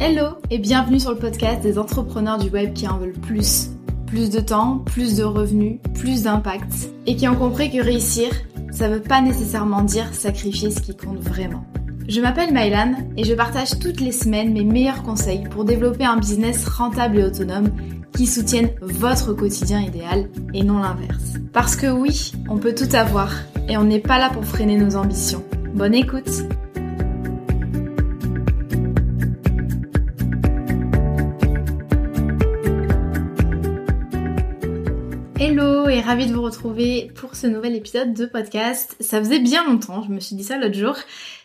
Hello et bienvenue sur le podcast des entrepreneurs du web qui en veulent plus. Plus de temps, plus de revenus, plus d'impact. Et qui ont compris que réussir, ça veut pas nécessairement dire sacrifier ce qui compte vraiment. Je m'appelle Mylan et je partage toutes les semaines mes meilleurs conseils pour développer un business rentable et autonome qui soutienne votre quotidien idéal et non l'inverse. Parce que oui, on peut tout avoir et on n'est pas là pour freiner nos ambitions. Bonne écoute Hello et ravi de vous retrouver pour ce nouvel épisode de podcast. Ça faisait bien longtemps, je me suis dit ça l'autre jour,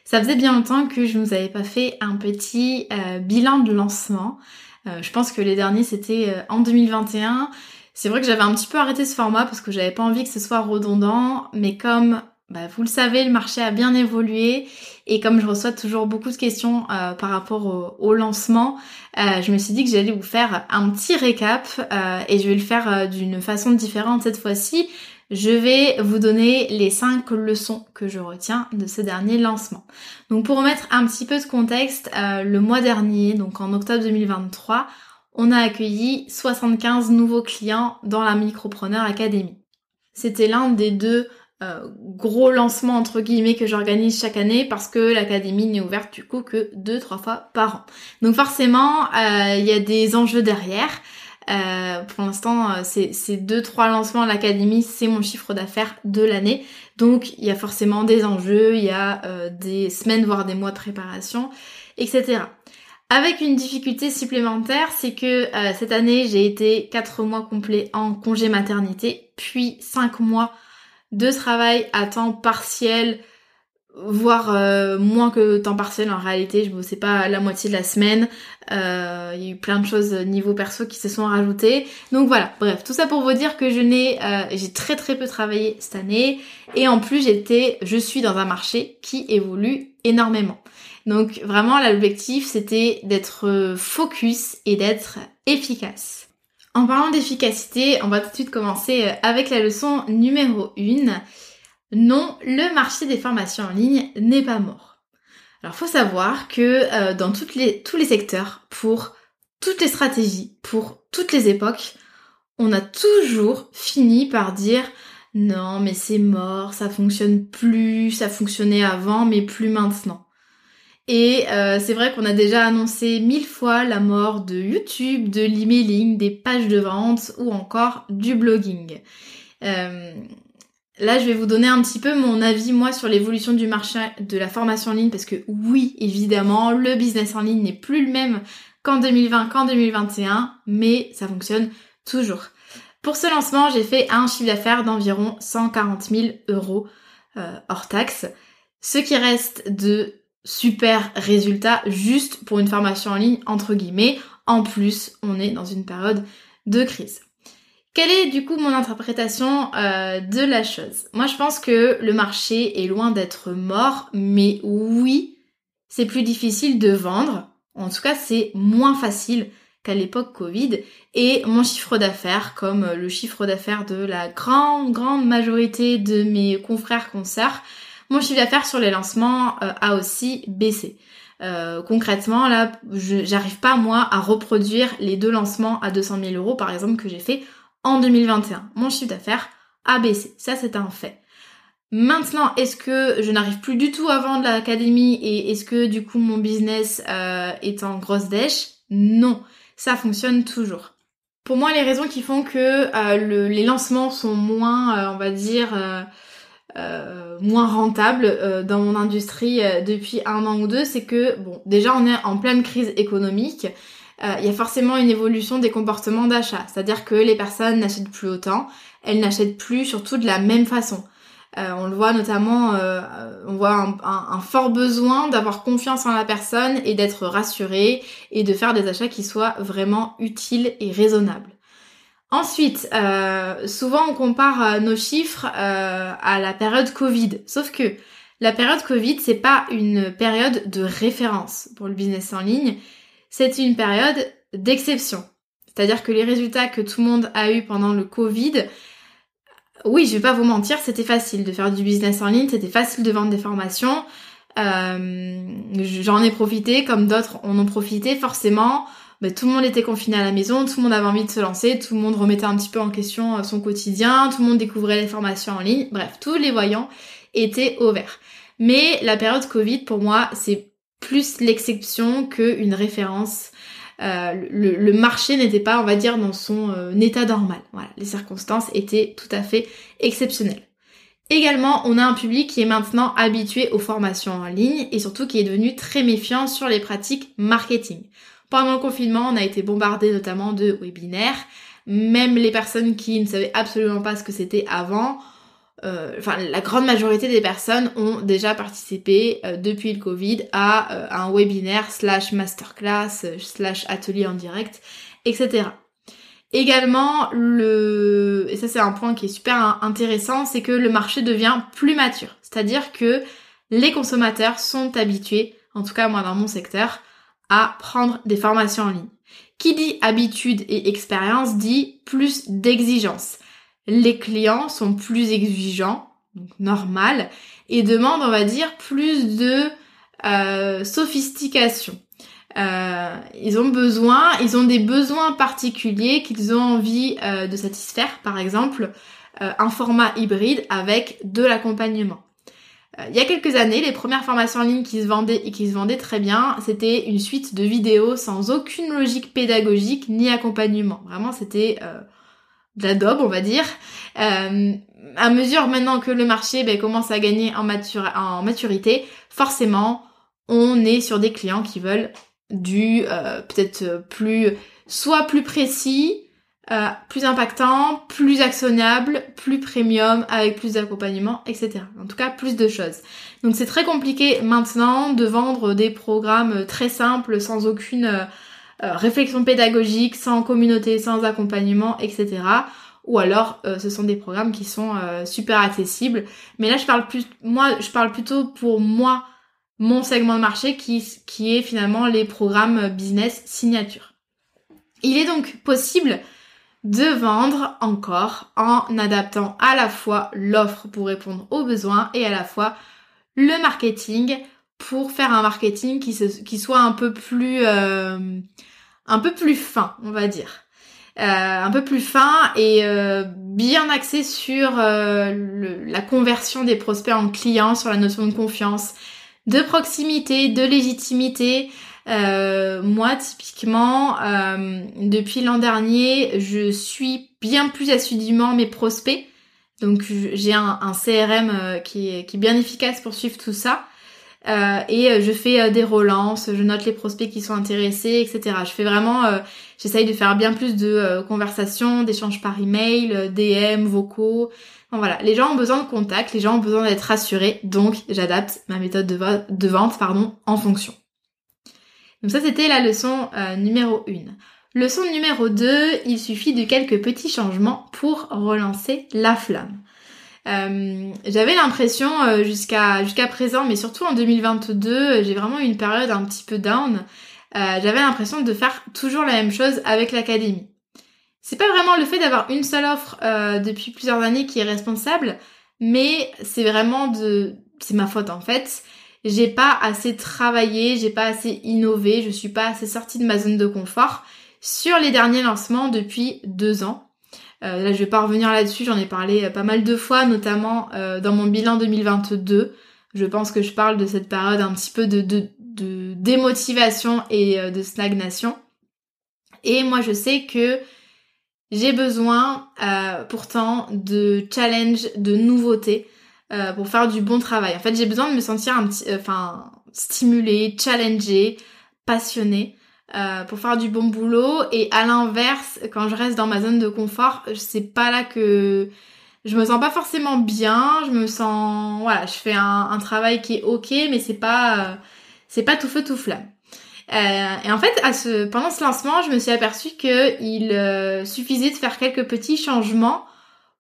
ça faisait bien longtemps que je ne vous avais pas fait un petit euh, bilan de lancement. Euh, je pense que les derniers c'était euh, en 2021. C'est vrai que j'avais un petit peu arrêté ce format parce que j'avais pas envie que ce soit redondant, mais comme bah, vous le savez, le marché a bien évolué et comme je reçois toujours beaucoup de questions euh, par rapport au, lancement, euh, je me suis dit que j'allais vous faire un petit récap euh, et je vais le faire d'une façon différente cette fois-ci. Je vais vous donner les 5 leçons que je retiens de ce dernier lancement. Donc pour remettre un petit peu de contexte, le mois dernier, donc en octobre 2023, on a accueilli 75 nouveaux clients dans la Micropreneur Academy. C'était l'un des deux euh, gros lancement entre guillemets que j'organise chaque année parce que l'académie n'est ouverte du coup que deux trois fois par an. Donc forcément euh, il y a des enjeux derrière. Euh, pour l'instant, c'est deux trois lancements à l'académie, c'est mon chiffre d'affaires de l'année. Donc il y a forcément des enjeux, il y a des semaines voire des mois de préparation, etc. Avec une difficulté supplémentaire, c'est que cette année j'ai été quatre mois complets en congé maternité, puis cinq mois de travail à temps partiel, voire euh, moins que temps partiel en réalité, je bossais pas la moitié de la semaine, euh, il y a eu plein de choses niveau perso qui se sont rajoutées. Donc voilà, bref, tout ça pour vous dire que je n'ai euh, j'ai très très peu travaillé cette année et en plus j'étais je suis dans un marché qui évolue énormément. Donc vraiment l'objectif c'était d'être focus et d'être efficace. En parlant d'efficacité, on va tout de suite commencer euh, avec la leçon numéro 1. Non, le marché des formations en ligne n'est pas mort. Alors faut savoir que euh, dans tous les secteurs, pour toutes les stratégies, pour toutes les époques, on a toujours fini par dire non mais c'est mort, ça fonctionne plus, ça fonctionnait avant mais plus maintenant. Et euh, c'est vrai qu'on a déjà annoncé mille fois la mort de YouTube, de l'emailing, des pages de vente ou encore du blogging. Euh, là, je vais vous donner un petit peu mon avis, moi, sur l'évolution du marché de la formation en ligne, parce que oui, évidemment, le business en ligne n'est plus le même qu'en 2020, qu'en 2021, mais ça fonctionne toujours. Pour ce lancement, j'ai fait un chiffre d'affaires d'environ 140 000 euros euh, hors taxe. Ce qui reste de super résultat juste pour une formation en ligne, entre guillemets. En plus, on est dans une période de crise. Quelle est du coup mon interprétation euh, de la chose? Moi je pense que le marché est loin d'être mort, mais oui, c'est plus difficile de vendre. En tout cas, c'est moins facile qu'à l'époque Covid. Et mon chiffre d'affaires, comme le chiffre d'affaires de la grande, grande majorité de mes confrères concerts, mon chiffre d'affaires sur les lancements euh, a aussi baissé. Euh, concrètement, là, j'arrive pas moi à reproduire les deux lancements à 200 000 euros, par exemple, que j'ai fait en 2021. Mon chiffre d'affaires a baissé. Ça, c'est un fait. Maintenant, est-ce que je n'arrive plus du tout à vendre l'académie et est-ce que du coup mon business euh, est en grosse dèche? Non, ça fonctionne toujours. Pour moi, les raisons qui font que les lancements sont moins, on va dire, euh, moins rentable euh, dans mon industrie euh, depuis un an ou deux, c'est que bon, déjà on est en pleine crise économique. Il y a forcément une évolution des comportements d'achat, c'est-à-dire que les personnes n'achètent plus autant, elles n'achètent plus surtout de la même façon. on le voit notamment, on voit un, un fort besoin d'avoir confiance en la personne et d'être rassuré et de faire des achats qui soient vraiment utiles et raisonnables. Ensuite, euh, souvent on compare euh, nos chiffres euh, à la période Covid. Sauf que la période Covid, c'est pas une période de référence pour le business en ligne, c'est une période d'exception. C'est-à-dire que les résultats que tout le monde a eu pendant le Covid, oui, je vais pas vous mentir, c'était facile de faire du business en ligne, c'était facile de vendre des formations. J'en ai profité comme d'autres en ont profité. Forcément, bah, tout le monde était confiné à la maison, tout le monde avait envie de se lancer, tout le monde remettait un petit peu en question son quotidien, tout le monde découvrait les formations en ligne. Bref, tous les voyants étaient au vert. Mais la période Covid, pour moi, c'est plus l'exception qu'une référence. Euh, le, marché n'était pas, on va dire, dans son euh, état normal. Voilà, les circonstances étaient tout à fait exceptionnelles. Également, on a un public qui est maintenant habitué aux formations en ligne et surtout qui est devenu très méfiant sur les pratiques marketing. Pendant le confinement, on a été bombardé notamment de webinaires. Même les personnes qui ne savaient absolument pas ce que c'était avant euh, enfin la grande majorité des personnes ont déjà participé euh, depuis le Covid à euh, un webinaire slash masterclass slash atelier en direct, etc. Également, le et ça c'est un point qui est super intéressant, c'est que le marché devient plus mature. C'est-à-dire que les consommateurs sont habitués, en tout cas moi dans mon secteur, à prendre des formations en ligne. Qui dit habitude et expérience dit plus d'exigence les clients sont plus exigeants, donc normal, et demandent, on va dire, plus de euh, sophistication. Euh, ils ont besoin, ils ont des besoins particuliers qu'ils ont envie euh, de satisfaire, par exemple un format hybride avec de l'accompagnement. Il y a quelques années, les premières formations en ligne qui se vendaient et qui se vendaient très bien, c'était une suite de vidéos sans aucune logique pédagogique ni accompagnement. Vraiment, c'était d'adobe, on va dire. Euh, à mesure maintenant que le marché ben, commence à gagner en, en, maturité, forcément, on est sur des clients qui veulent du euh, peut-être plus, soit plus précis, euh, plus impactant, plus actionnable, plus premium, avec plus d'accompagnement, etc. En tout cas, plus de choses. Donc c'est très compliqué maintenant de vendre des programmes très simples, sans aucune euh, réflexion pédagogique, sans communauté, sans accompagnement, etc. Ou alors euh, ce sont des programmes qui sont euh, super accessibles. Mais là je parle plus moi je parle plutôt pour moi mon segment de marché qui, qui est finalement les programmes business signature. Il est donc possible de vendre encore en adaptant à la fois l'offre pour répondre aux besoins et à la fois le marketing pour faire un marketing qui, soit un peu plus un peu plus fin, on va dire. Euh, un peu plus fin et euh, bien axé sur euh, la conversion des prospects en clients, sur la notion de confiance, de proximité, de légitimité. Moi, typiquement, depuis l'an dernier, je suis bien plus assidûment mes prospects. Donc j'ai un, CRM qui est, qui est bien efficace pour suivre tout ça. Euh, et euh, je fais euh, des relances, je note les prospects qui sont intéressés, etc. Je fais vraiment, j'essaye de faire bien plus de conversations, d'échanges par email, DM, vocaux. voilà, les gens ont besoin de contact, les gens ont besoin d'être rassurés, donc j'adapte ma méthode de, de, vente pardon, en fonction. Donc ça c'était la leçon numéro 1. Leçon numéro 2, il suffit de quelques petits changements pour relancer la flamme. Euh, j'avais l'impression euh, jusqu'à jusqu'à présent, mais surtout en 2022, j'ai vraiment eu une période un petit peu down. Euh, j'avais l'impression de faire toujours la même chose avec l'académie. C'est pas vraiment le fait d'avoir une seule offre depuis plusieurs années qui est responsable, mais c'est vraiment de, c'est ma faute en fait. J'ai pas assez travaillé, j'ai pas assez innové, je suis pas assez sortie de ma zone de confort sur les derniers lancements depuis deux ans. Euh, là, je vais pas revenir là-dessus, j'en ai parlé euh, pas mal de fois, notamment euh, dans mon bilan 2022. Je pense que je parle de cette période un petit peu de, de, de démotivation et de stagnation. Et moi, je sais que j'ai besoin pourtant de challenge, de nouveautés pour faire du bon travail. En fait, j'ai besoin de me sentir un petit, enfin, stimulée, challengée, passionnée. Euh, pour faire du bon boulot et à l'inverse quand je reste dans ma zone de confort c'est pas là que je me sens pas forcément bien je me sens voilà je fais un, travail qui est ok mais c'est pas euh, c'est pas tout feu tout flamme euh, et en fait à ce pendant ce lancement je me suis aperçue que il suffisait de faire quelques petits changements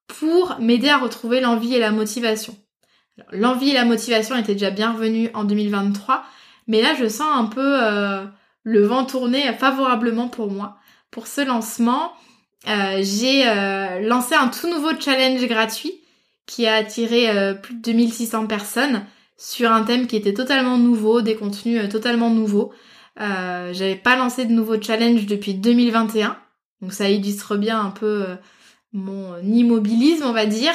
pour m'aider à retrouver l'envie et la motivation l'envie et la motivation étaient déjà bien revenus en 2023 mais là je sens un peu le vent tournait favorablement pour moi. Pour ce lancement, euh, j'ai euh, lancé un tout nouveau challenge gratuit qui a attiré euh, plus de 2600 personnes. sur un thème qui était totalement nouveau, des contenus euh, totalement nouveaux. Euh, j'avais pas lancé de nouveaux challenges depuis 2021, donc ça illustre bien un peu euh, mon immobilisme, on va dire.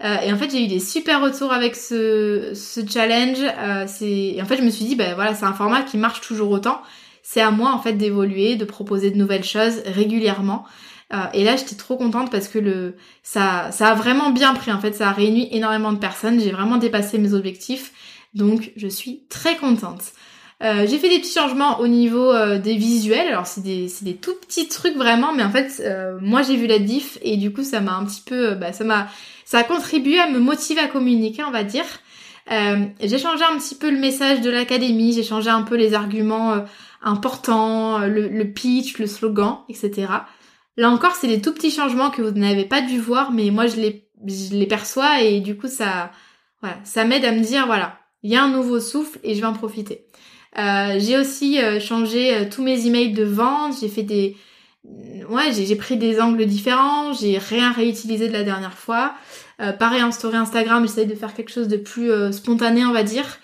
et en fait, j'ai eu des super retours avec ce, challenge. c'est... Et en fait, je me suis dit, ben voilà, c'est un format qui marche toujours autant. C'est à moi en fait d'évoluer, de proposer de nouvelles choses régulièrement. et là, j'étais trop contente parce que le ça ça a vraiment bien pris. En fait, ça a réuni énormément de personnes. J'ai vraiment dépassé mes objectifs. Donc je suis très contente. Euh, j'ai fait des petits changements au niveau euh, des visuels. Alors c'est des, des, tout petits trucs vraiment, mais en fait euh, moi j'ai vu la diff et du coup ça m'a un petit peu, bah, ça m'a, ça a contribué à me motiver à communiquer, on va dire. j'ai changé un petit peu le message de l'académie, j'ai changé un peu les arguments importants, le, le, pitch, le slogan, etc. Là encore c'est des tout petits changements que vous n'avez pas dû voir, mais moi je les, je les perçois et du coup ça, voilà, ça m'aide à me dire voilà il y a un nouveau souffle et je vais en profiter. Euh, j'ai aussi euh, changé euh, tous mes emails de vente, j'ai fait des... Ouais, j'ai pris des angles différents, j'ai rien réutilisé de la dernière fois. pareil en story Instagram, j'essaie de faire quelque chose de plus spontané, on va dire,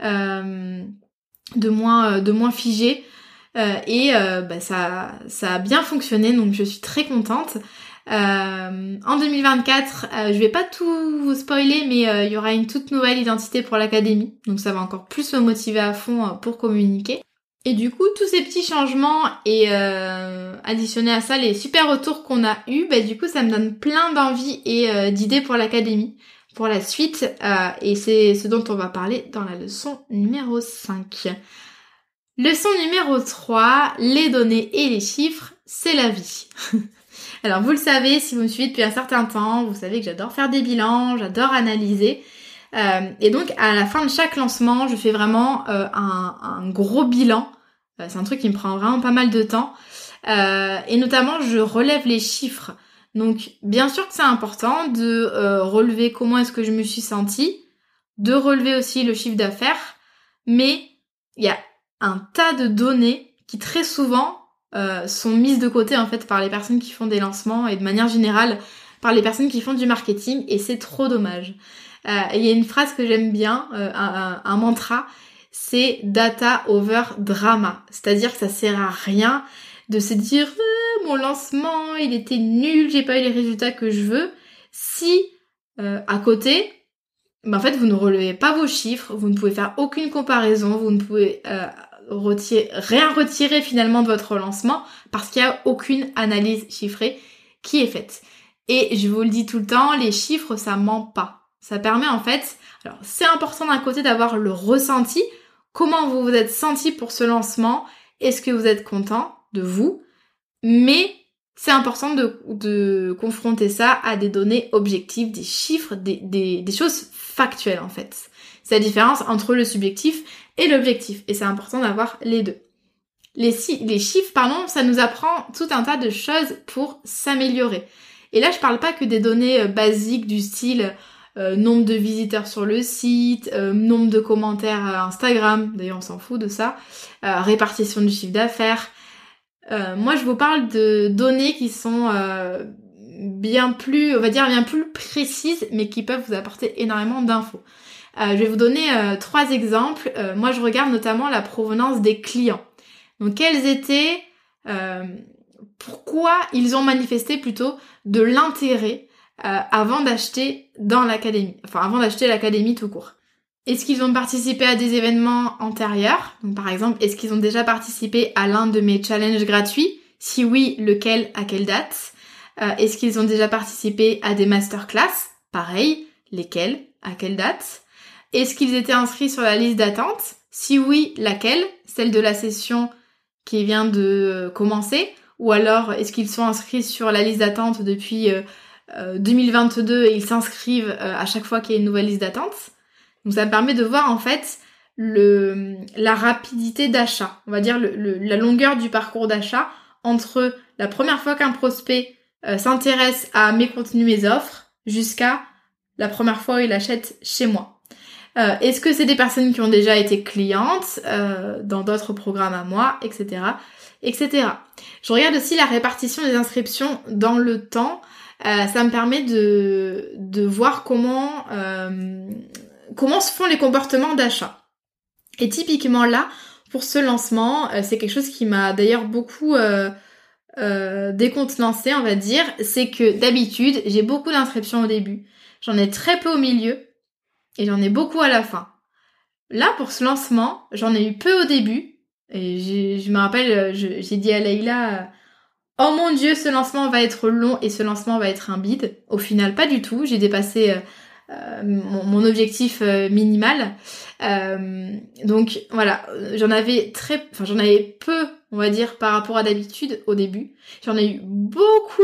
de moins de moins figé. et bah, ça ça a bien fonctionné, donc je suis très contente. Euh, en 2024, euh, je vais pas tout vous spoiler, mais euh, il y aura une toute nouvelle identité pour l'académie. Donc ça va encore plus me motiver à fond pour communiquer. Et du coup, tous ces petits changements et additionnés à ça, les super retours qu'on a eus, bah, du coup, ça me donne plein d'envie et d'idées pour l'académie, pour la suite. et c'est ce dont on va parler dans la leçon numéro 5. Leçon numéro 3, les données et les chiffres, c'est la vie. Alors vous le savez, si vous me suivez depuis un certain temps, vous savez que j'adore faire des bilans, j'adore analyser. Euh, et donc à la fin de chaque lancement, je fais vraiment euh, un, gros bilan. Euh, c'est un truc qui me prend vraiment pas mal de temps. et notamment, je relève les chiffres. Donc bien sûr que c'est important de relever comment est-ce que je me suis sentie, de relever aussi le chiffre d'affaires, mais il y a un tas de données qui très souvent euh, sont mises de côté en fait par les personnes qui font des lancements et de manière générale par les personnes qui font du marketing et c'est trop dommage. Euh, il y a une phrase que j'aime bien, euh, un, mantra, c'est data over drama. C'est-à-dire que ça sert à rien de se dire mon lancement il était nul, j'ai pas eu les résultats que je veux, si à côté ben en fait, vous ne relevez pas vos chiffres, vous ne pouvez faire aucune comparaison, vous ne pouvez rien retirer finalement de votre lancement parce qu'il n'y a aucune analyse chiffrée qui est faite. Et je vous le dis tout le temps, les chiffres, ça ment pas. Ça permet en fait, alors c'est important d'un côté d'avoir le ressenti, comment vous vous êtes senti pour ce lancement, est-ce que vous êtes content de vous, mais c'est important de, de, confronter ça à des données objectives, des chiffres, des, des, des choses factuelles en fait. C'est la différence entre le subjectif et l'objectif. Et c'est important d'avoir les deux. Les, chiffres, pardon, ça nous apprend tout un tas de choses pour s'améliorer. Et là, je parle pas que des données euh, basiques du style euh, nombre de visiteurs sur le site, euh, nombre de commentaires Instagram, d'ailleurs on s'en fout de ça, répartition du chiffre d'affaires. moi, je vous parle de données qui sont bien plus, on va dire bien plus précises, mais qui peuvent vous apporter énormément d'infos. Euh, je vais vous donner euh, trois exemples. Euh, moi, je regarde notamment la provenance des clients. Donc, quels étaient, pourquoi ils ont manifesté plutôt de l'intérêt avant d'acheter dans l'académie, enfin avant d'acheter l'académie tout court? Est-ce qu'ils ont participé à des événements antérieurs? Donc, par exemple, est-ce qu'ils ont déjà participé à l'un de mes challenges gratuits? Si oui, lequel, à quelle date? Est-ce qu'ils ont déjà participé à des masterclass? Pareil, lesquels, à quelle date? Est-ce qu'ils étaient inscrits sur la liste d'attente? Si oui, laquelle? Celle de la session qui vient de euh, commencer? Ou alors est-ce qu'ils sont inscrits sur la liste d'attente depuis 2022 euh, euh, et ils s'inscrivent à chaque fois qu'il y a une nouvelle liste d'attente? Donc ça me permet de voir en fait la rapidité d'achat, on va dire la longueur du parcours d'achat entre la première fois qu'un prospect s'intéresse à mes contenus, mes offres, jusqu'à la première fois où il achète chez moi. Euh, est-ce que c'est des personnes qui ont déjà été clientes euh, dans d'autres programmes à moi, etc., etc. Je regarde aussi la répartition des inscriptions dans le temps. Euh, ça me permet de, de voir comment comment se font les comportements d'achat. Et typiquement là, pour ce lancement, c'est quelque chose qui m'a d'ailleurs beaucoup euh, décontenancé, on va dire, c'est que d'habitude, j'ai beaucoup d'inscriptions au début, j'en ai très peu au milieu et j'en ai beaucoup à la fin. Là, pour ce lancement, j'en ai eu peu au début et je me rappelle, j'ai dit à Leïla, oh mon dieu, ce lancement va être long et ce lancement va être un bide. Au final, pas du tout. J'ai dépassé euh, mon, objectif euh, minimal. Euh, donc voilà, j'en avais très, enfin j'en avais peu, on va dire, par rapport à d'habitude au début. J'en ai eu beaucoup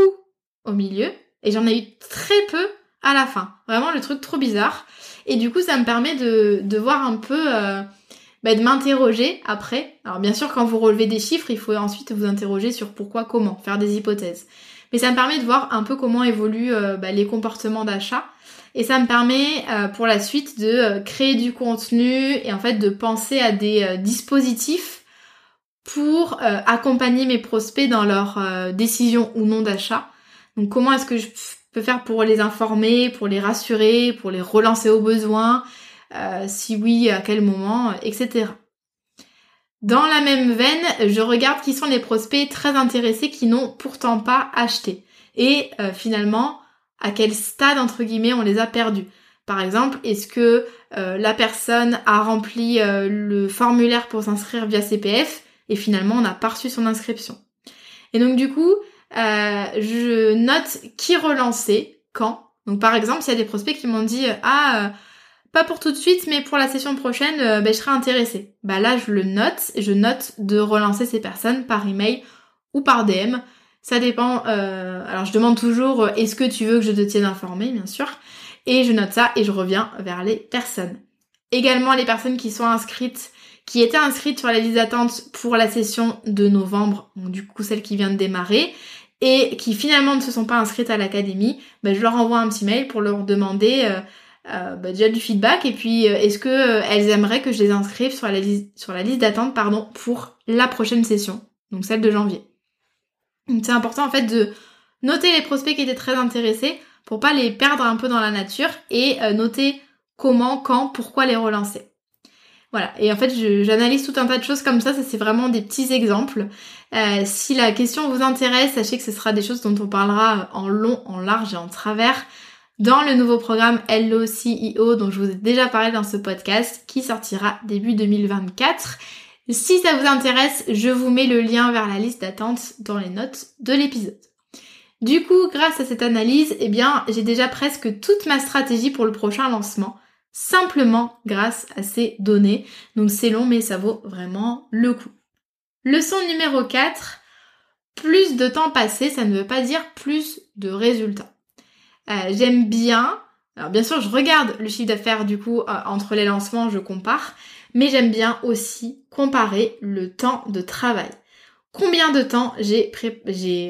au milieu et j'en ai eu très peu à la fin. Vraiment le truc trop bizarre. Et du coup, ça me permet de, de voir un peu, bah, de m'interroger après. Alors bien sûr, quand vous relevez des chiffres, il faut ensuite vous interroger sur pourquoi, comment, faire des hypothèses. Mais ça me permet de voir un peu comment évoluent bah, les comportements d'achat et ça me permet euh, pour la suite de euh, créer du contenu et en fait de penser à des euh, dispositifs pour accompagner mes prospects dans leur décision ou non d'achat. Donc comment est-ce que je faire pour les informer, pour les rassurer, pour les relancer au besoin, si oui, à quel moment, etc. Dans la même veine, je regarde qui sont les prospects très intéressés qui n'ont pourtant pas acheté. Et finalement, à quel stade entre guillemets on les a perdus. Par exemple, est-ce que euh, la personne a rempli euh, le formulaire pour s'inscrire via CPF et finalement on n'a pas reçu son inscription? Et donc du coup, euh, je note qui relancer, quand. Donc par exemple, s'il y a des prospects qui m'ont dit ah pas pour tout de suite, mais pour la session prochaine, ben, je serai intéressée. Bah là, je le note et je note de relancer ces personnes par email ou par DM ça dépend. Euh, alors je demande toujours euh, est-ce que tu veux que je te tienne informé, bien sûr. Et je note ça et je reviens vers les personnes. Également les personnes qui sont inscrites, qui étaient inscrites sur la liste d'attente pour la session de novembre, donc du coup celle qui vient de démarrer, et qui finalement ne se sont pas inscrites à l'académie, ben, je leur envoie un petit mail pour leur demander euh, bah, déjà du feedback et puis est-ce que elles aimeraient que je les inscrive sur la, sur la liste d'attente pardon pour la prochaine session, donc celle de janvier. Donc c'est important en fait de noter les prospects qui étaient très intéressés pour pas les perdre un peu dans la nature et euh, noter comment, quand, pourquoi les relancer. Voilà, et en fait j'analyse tout un tas de choses comme ça, ça c'est vraiment des petits exemples. Euh, si la question vous intéresse, sachez que ce sera des choses dont on parlera en long, en large et en travers dans le nouveau programme Hello CEO dont je vous ai déjà parlé dans ce podcast qui sortira début 2024 si ça vous intéresse, je vous mets le lien vers la liste d'attente dans les notes de l'épisode. Du coup, grâce à cette analyse, eh bien, j'ai déjà presque toute ma stratégie pour le prochain lancement, simplement grâce à ces données. Donc c'est long, mais ça vaut vraiment le coup. Leçon numéro 4, plus de temps passé, ça ne veut pas dire plus de résultats. Euh, j'aime bien, alors bien sûr je regarde le chiffre d'affaires du coup euh, entre les lancements, je compare, mais j'aime bien aussi comparer le temps de travail. Combien de temps j'ai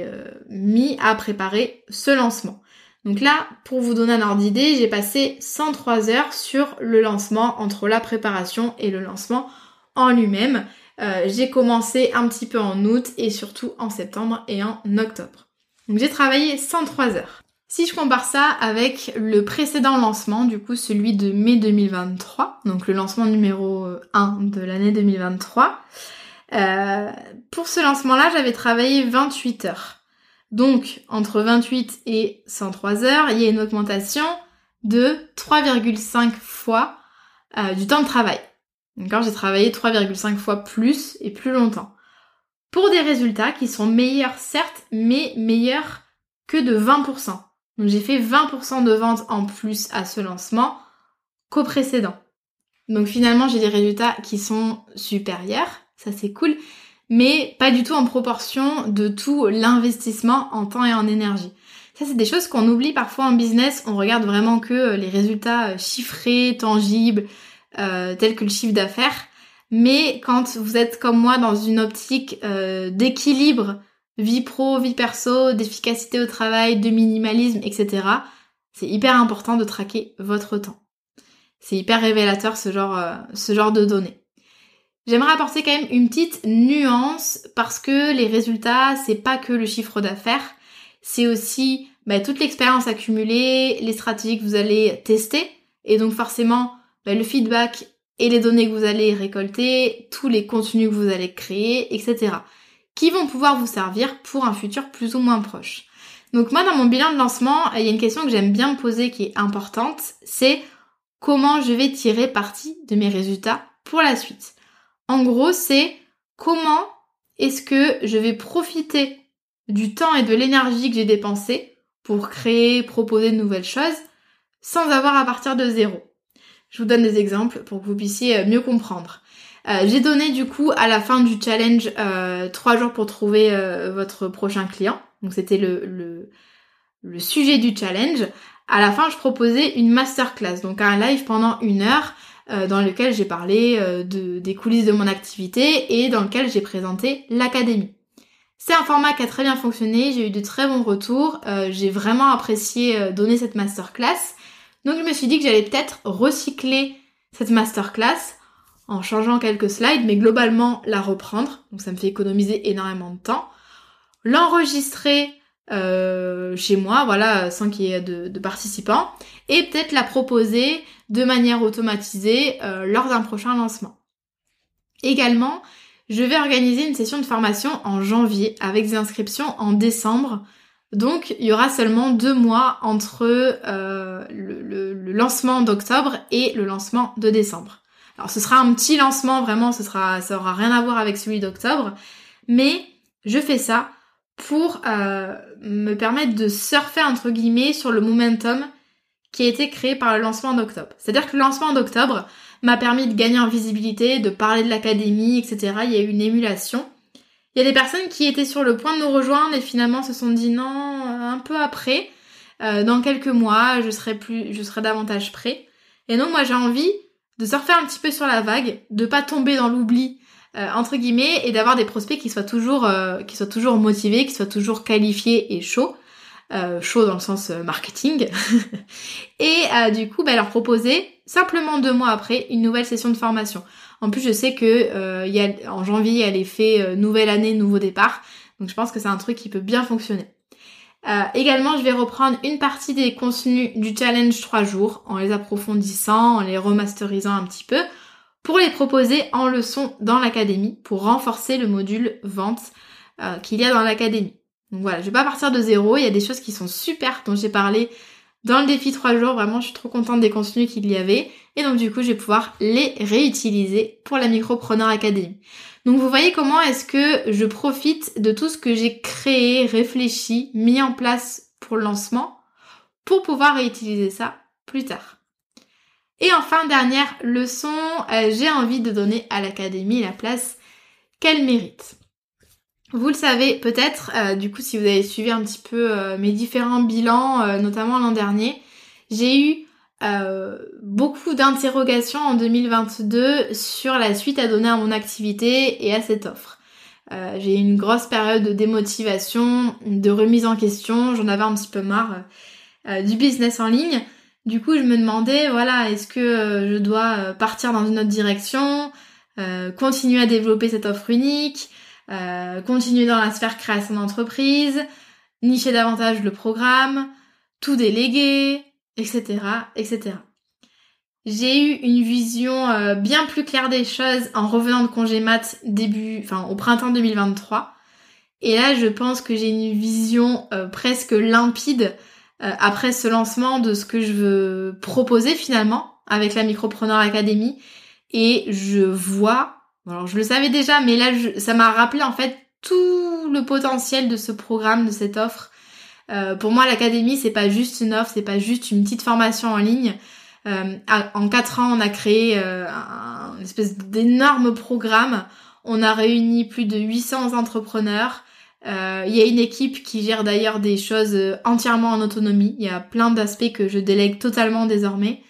euh, mis à préparer ce lancement? Donc là, pour vous donner un ordre d'idée, j'ai passé 103 heures sur le lancement entre la préparation et le lancement en lui-même. Euh, j'ai commencé un petit peu en août et surtout en septembre et en octobre. Donc j'ai travaillé 103 heures. Si je compare ça avec le précédent lancement, du coup celui de mai 2023, donc le lancement numéro 1 de l'année 2023, euh, pour ce lancement-là, j'avais travaillé 28 heures. Donc entre 28 et 103 heures, il y a une augmentation de 3,5 fois euh, du temps de travail. D'accord J'ai travaillé 3,5 fois plus et plus longtemps. Pour des résultats qui sont meilleurs certes, mais meilleurs que de 20%. Donc j'ai fait 20% de ventes en plus à ce lancement qu'au précédent. Donc finalement j'ai des résultats qui sont supérieurs, ça c'est cool, mais pas du tout en proportion de tout l'investissement en temps et en énergie. Ça c'est des choses qu'on oublie parfois en business, on regarde vraiment que les résultats chiffrés, tangibles, euh, tels que le chiffre d'affaires, mais quand vous êtes comme moi dans une optique euh, d'équilibre vie pro, vie perso, d'efficacité au travail, de minimalisme, etc. C'est hyper important de traquer votre temps. C'est hyper révélateur ce genre, euh, ce genre de données. J'aimerais apporter quand même une petite nuance parce que les résultats, c'est pas que le chiffre d'affaires, c'est aussi bah, toute l'expérience accumulée, les stratégies que vous allez tester. Et donc forcément, bah, le feedback et les données que vous allez récolter, tous les contenus que vous allez créer, etc. qui vont pouvoir vous servir pour un futur plus ou moins proche. Donc moi dans mon bilan de lancement, il y a une question que j'aime bien me poser qui est importante, c'est comment je vais tirer parti de mes résultats pour la suite. En gros, c'est comment est-ce que je vais profiter du temps et de l'énergie que j'ai dépensé pour créer, proposer de nouvelles choses sans avoir à partir de zéro. Je vous donne des exemples pour que vous puissiez euh, mieux comprendre. Euh, j'ai donné du coup à la fin du challenge euh, trois jours pour trouver votre prochain client. Donc c'était le, le, le, sujet du challenge. À la fin, je proposais une masterclass, donc un live pendant une heure dans lequel j'ai parlé de, des coulisses de mon activité et dans lequel j'ai présenté l'académie. C'est un format qui a très bien fonctionné, j'ai eu de très bons retours, j'ai vraiment apprécié donner cette masterclass donc je me suis dit que j'allais peut-être recycler cette masterclass en changeant quelques slides, mais globalement la reprendre. Donc ça me fait économiser énormément de temps. L'enregistrer euh, chez moi, voilà, sans qu'il y ait de, participants, et peut-être la proposer de manière automatisée euh, lors d'un prochain lancement. Également, je vais organiser une session de formation en janvier avec des inscriptions en décembre donc il y aura seulement deux mois entre euh, le, lancement d'octobre et le lancement de décembre. Alors ce sera un petit lancement, vraiment, ce sera, ça aura rien à voir avec celui d'octobre, mais je fais ça pour euh, me permettre de surfer entre guillemets sur le momentum qui a été créé par le lancement d'octobre. C'est-à-dire que le lancement d'octobre m'a permis de gagner en visibilité, de parler de l'académie, etc. Il y a eu une émulation. Il y a des personnes qui étaient sur le point de nous rejoindre et finalement se sont dit non un peu après. Euh, dans quelques mois, je serai plus, je serai davantage prêt. Et donc moi j'ai envie de surfer un petit peu sur la vague, de pas tomber dans l'oubli euh, entre guillemets et d'avoir des prospects qui soient toujours, qui soient toujours motivés, qui soient toujours qualifiés et chauds. chaud dans le sens marketing. et du coup, bah, leur proposer simplement deux mois après une nouvelle session de formation. En plus, je sais que euh, y a, en janvier, il y a l'effet euh, nouvelle année, nouveau départ. Donc je pense que c'est un truc qui peut bien fonctionner. Euh, également, je vais reprendre une partie des contenus du challenge 3 jours en les approfondissant, en les remasterisant un petit peu pour les proposer en leçon dans l'académie pour renforcer le module vente qu'il y a dans l'académie. Donc voilà, je vais pas partir de zéro, il y a des choses qui sont super dont j'ai parlé dans le défi 3 jours, vraiment, je suis trop contente des contenus qu'il y avait. Et donc, du coup, je vais pouvoir les réutiliser pour la Micropreneur Academy. Donc, vous voyez comment est-ce que je profite de tout ce que j'ai créé, réfléchi, mis en place pour le lancement pour pouvoir réutiliser ça plus tard. Et enfin, dernière leçon, euh, j'ai envie de donner à l'Académie la place qu'elle mérite. Vous le savez peut-être, euh, du coup si vous avez suivi un petit peu euh, mes différents bilans, notamment l'an dernier, j'ai eu beaucoup d'interrogations en 2022 sur la suite à donner à mon activité et à cette offre. j'ai eu une grosse période de démotivation, de remise en question, j'en avais un petit peu marre du business en ligne. Du coup je me demandais, voilà, est-ce que je dois partir dans une autre direction, continuer à développer cette offre unique euh, continuer dans la sphère création d'entreprise, nicher davantage le programme, tout déléguer, etc., etc. J'ai eu une vision euh, bien plus claire des choses en revenant de congé mat début, enfin au printemps 2023. Et là, je pense que j'ai une vision euh, presque limpide après ce lancement de ce que je veux proposer finalement avec la Micropreneur Academy. Et je vois alors je le savais déjà, mais là ça m'a rappelé en fait tout le potentiel de ce programme, de cette offre. Euh, pour moi, l'académie c'est pas juste une offre, c'est pas juste une petite formation en ligne. Euh, en quatre ans, on a créé euh, un, espèce d'énorme programme. On a réuni plus de 800 entrepreneurs. Euh, il y a une équipe qui gère d'ailleurs des choses entièrement en autonomie. Il y a plein d'aspects que je délègue totalement désormais.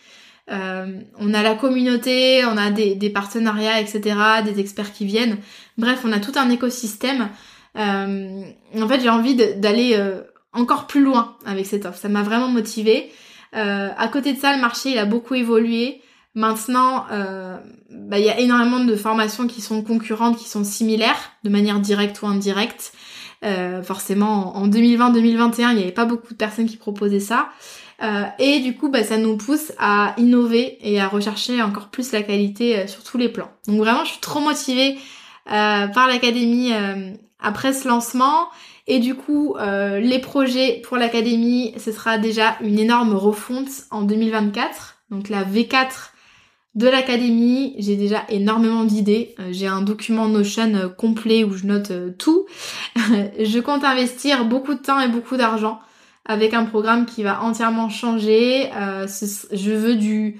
Euh, on a la communauté, on a des, partenariats, etc., des experts qui viennent. Bref, on a tout un écosystème. Euh, en fait, j'ai envie d'aller euh, encore plus loin avec cette offre. Ça m'a vraiment motivée. à côté de ça, le marché il a beaucoup évolué. Maintenant, bah, il y a énormément de formations qui sont concurrentes, qui sont similaires, de manière directe ou indirecte. Forcément, en 2020-2021, il n'y avait pas beaucoup de personnes qui proposaient ça. et du coup, bah, ça nous pousse à innover et à rechercher encore plus la qualité sur tous les plans. Donc vraiment, je suis trop motivée par l'académie après ce lancement. Et du coup, les projets pour l'académie, ce sera déjà une énorme refonte en 2024. Donc la V4 de l'académie, j'ai déjà énormément d'idées. Euh, j'ai un document Notion euh, complet où je note euh, tout. je compte investir beaucoup de temps et beaucoup d'argent avec un programme qui va entièrement changer. je veux du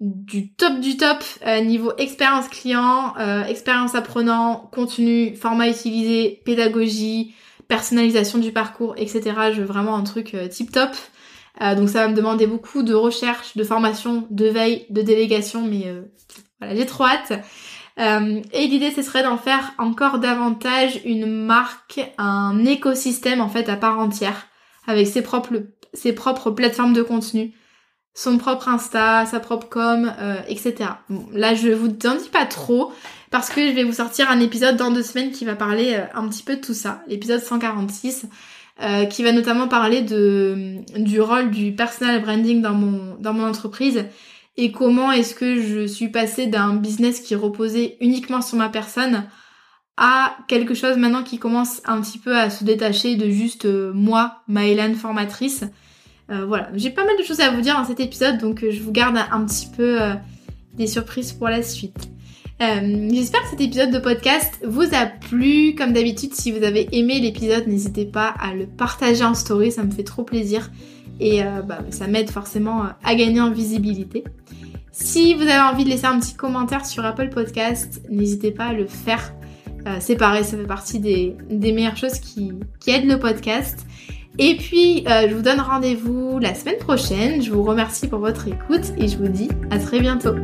du top du top niveau expérience client, expérience apprenant, contenu, format utilisé, pédagogie, personnalisation du parcours, etc. Je veux vraiment un truc tip top. Euh, donc ça va me demander beaucoup de recherche, de formation, de veille, de délégation, mais euh, voilà, j'ai trop hâte. Euh, et l'idée, ce serait d'en faire encore davantage une marque, un écosystème en fait à part entière, avec ses propres, ses propres plateformes de contenu, son propre Insta, sa propre com, etc. Bon, là, je vous en dis pas trop parce que je vais vous sortir un épisode dans deux semaines qui va parler un petit peu de tout ça, l'épisode 146. Euh, qui va notamment parler du rôle du personal branding dans mon, entreprise et comment est-ce que je suis passée d'un business qui reposait uniquement sur ma personne à quelque chose maintenant qui commence un petit peu à se détacher de juste euh, moi, Maëlan formatrice. Euh, voilà, j'ai pas mal de choses à vous dire dans cet épisode, donc je vous garde un petit peu des surprises pour la suite. Euh, j'espère que cet épisode de podcast vous a plu. Comme d'habitude, si vous avez aimé l'épisode, n'hésitez pas à le partager en story, ça me fait trop plaisir. Et euh, bah, ça m'aide forcément à gagner en visibilité. Si vous avez envie de laisser un petit commentaire sur Apple Podcast, n'hésitez pas à le faire. Euh, ça fait partie des, meilleures choses qui, aident le podcast. Et puis, je vous donne rendez-vous la semaine prochaine. Je vous remercie pour votre écoute et je vous dis à très bientôt.